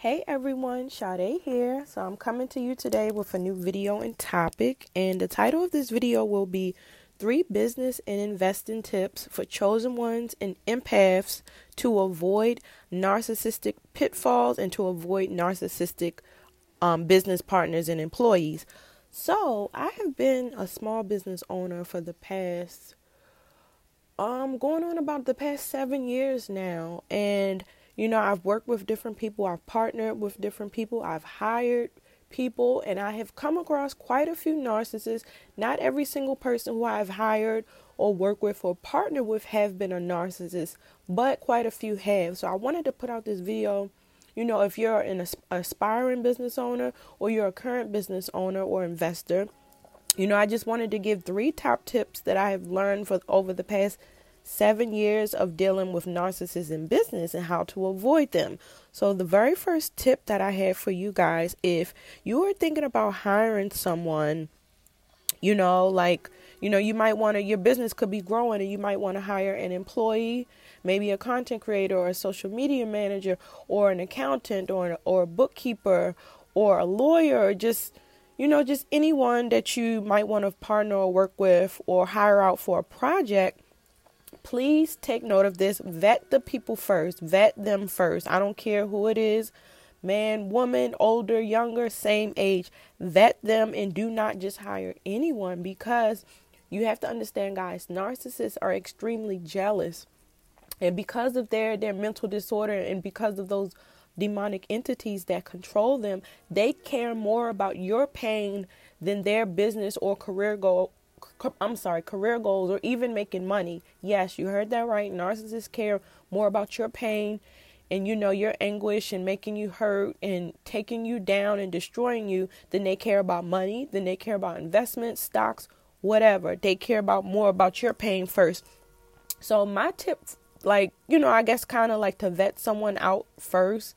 Hey everyone, Sade here. So I'm coming to you today with a new video and topic, and the title of this video will be three business and investing tips for chosen ones and empaths to avoid narcissistic pitfalls and to avoid narcissistic um, business partners and employees. So I have been a small business owner for the past um going on about the past seven years now, and you know, I've worked with different people, I've partnered with different people, I've hired people, and I have come across quite a few narcissists. Not every single person who I've hired or worked with or partnered with have been a narcissist, but quite a few have. So I wanted to put out this video. You know, if you're an aspiring business owner or you're a current business owner or investor, you know, I just wanted to give three top tips that I have learned for over the past seven years of dealing with narcissists in business and how to avoid them. So, the very first tip that I have for you guys if you are thinking about hiring someone, you know, like, you know, you might want to, your business could be growing and you might want to hire an employee, maybe a content creator or a social media manager or an accountant or, an, or a bookkeeper or a lawyer or just, you know, just anyone that you might want to partner or work with or hire out for a project please take note of this. Vet the people first. Vet them first. I don't care who it is man, woman, older, younger, same age. Vet them and do not just hire anyone because you have to understand, guys, narcissists are extremely jealous. And because of their, their mental disorder and because of those demonic entities that control them, they care more about your pain than their business or career goal I'm sorry, career goals or even making money. Yes, you heard that right. Narcissists care more about your pain and you know your anguish and making you hurt and taking you down and destroying you than they care about money, than they care about investments, stocks, whatever. They care about more about your pain first. So my tip like, you know, I guess kind of like to vet someone out first.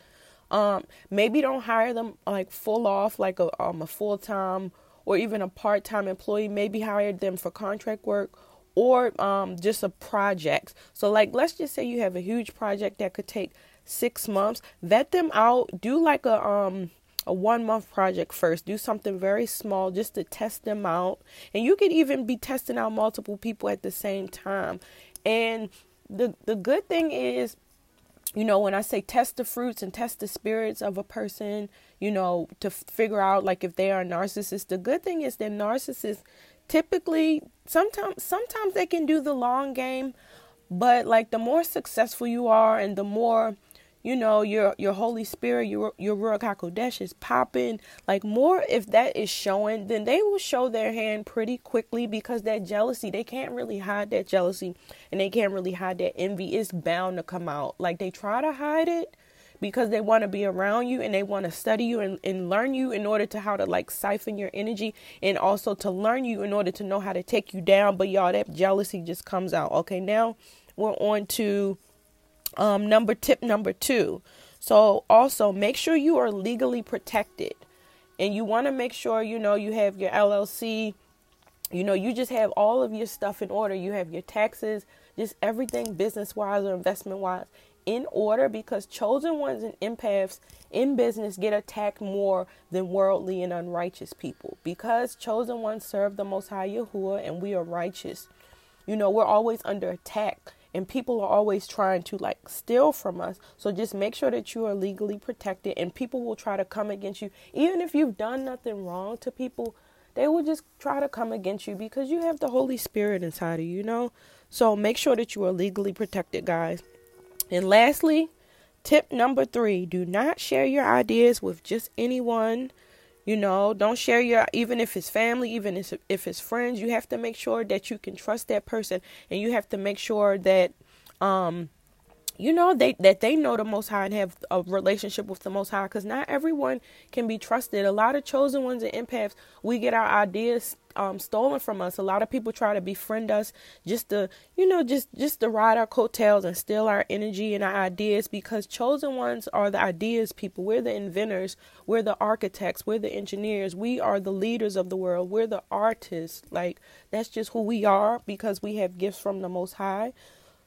Um maybe don't hire them like full off like a um a full-time or even a part time employee, maybe hired them for contract work or um, just a project. So, like, let's just say you have a huge project that could take six months. Vet them out. Do like a um a one month project first. Do something very small just to test them out. And you could even be testing out multiple people at the same time. And the the good thing is you know, when I say test the fruits and test the spirits of a person, you know, to figure out like if they are a narcissist, the good thing is that narcissists typically sometimes sometimes they can do the long game, but like the more successful you are and the more you know your your holy spirit your your ruach hakodesh is popping. Like more if that is showing then they will show their hand pretty quickly because that jealousy they can't really hide that jealousy and they can't really hide that envy. It's bound to come out. Like they try to hide it because they want to be around you and they want to study you and, and learn you in order to how to like siphon your energy and also to learn you in order to know how to take you down. But y'all that jealousy just comes out. Okay now we're on to um, number tip number two. So also make sure you are legally protected, and you want to make sure you know you have your LLC. You know you just have all of your stuff in order. You have your taxes, just everything business wise or investment wise in order because chosen ones and empaths in business get attacked more than worldly and unrighteous people because chosen ones serve the most high Yahuwah and we are righteous. You know, we're always under attack and people are always trying to like steal from us. So just make sure that you are legally protected and people will try to come against you even if you've done nothing wrong to people. They will just try to come against you because you have the Holy Spirit inside of you, you know? So make sure that you are legally protected, guys. And lastly, tip number 3, do not share your ideas with just anyone you know, don't share your, even if it's family, even if, it's friends, you have to make sure that you can trust that person and you have to make sure that, um, you know they that they know the most high and have a relationship with the most high because not everyone can be trusted. A lot of chosen ones and empaths we get our ideas um, stolen from us. A lot of people try to befriend us just to you know just just to ride our coattails and steal our energy and our ideas because chosen ones are the ideas people. We're the inventors. We're the architects. We're the engineers. We are the leaders of the world. We're the artists. Like that's just who we are because we have gifts from the most high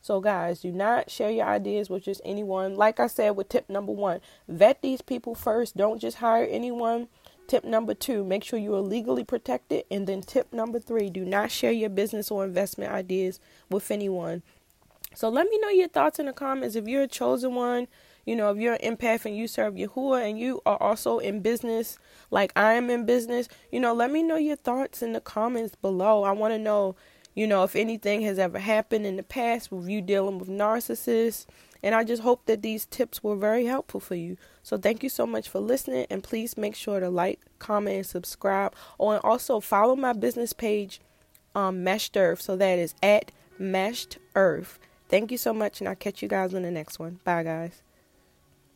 So, guys, do not share your ideas with just anyone. Like I said with tip number one, vet these people first. Don't just hire anyone. Tip number two, make sure you are legally protected. And then tip number three, do not share your business or investment ideas with anyone. So let me know your thoughts in the comments. If you're a chosen one, you know, if you're an empath and you serve Yahuwah and you are also in business, like I am in business, you know, let me know your thoughts in the comments below. I want to know, you know, if anything has ever happened in the past with you dealing with narcissists. And I just hope that these tips were very helpful for you. So thank you so much for listening. And please make sure to like, comment, and subscribe. Oh, and also follow my business page, um, Meshed Earth. So that is at Meshed Earth. Thank you so much, and I'll catch you guys on the next one. Bye, guys.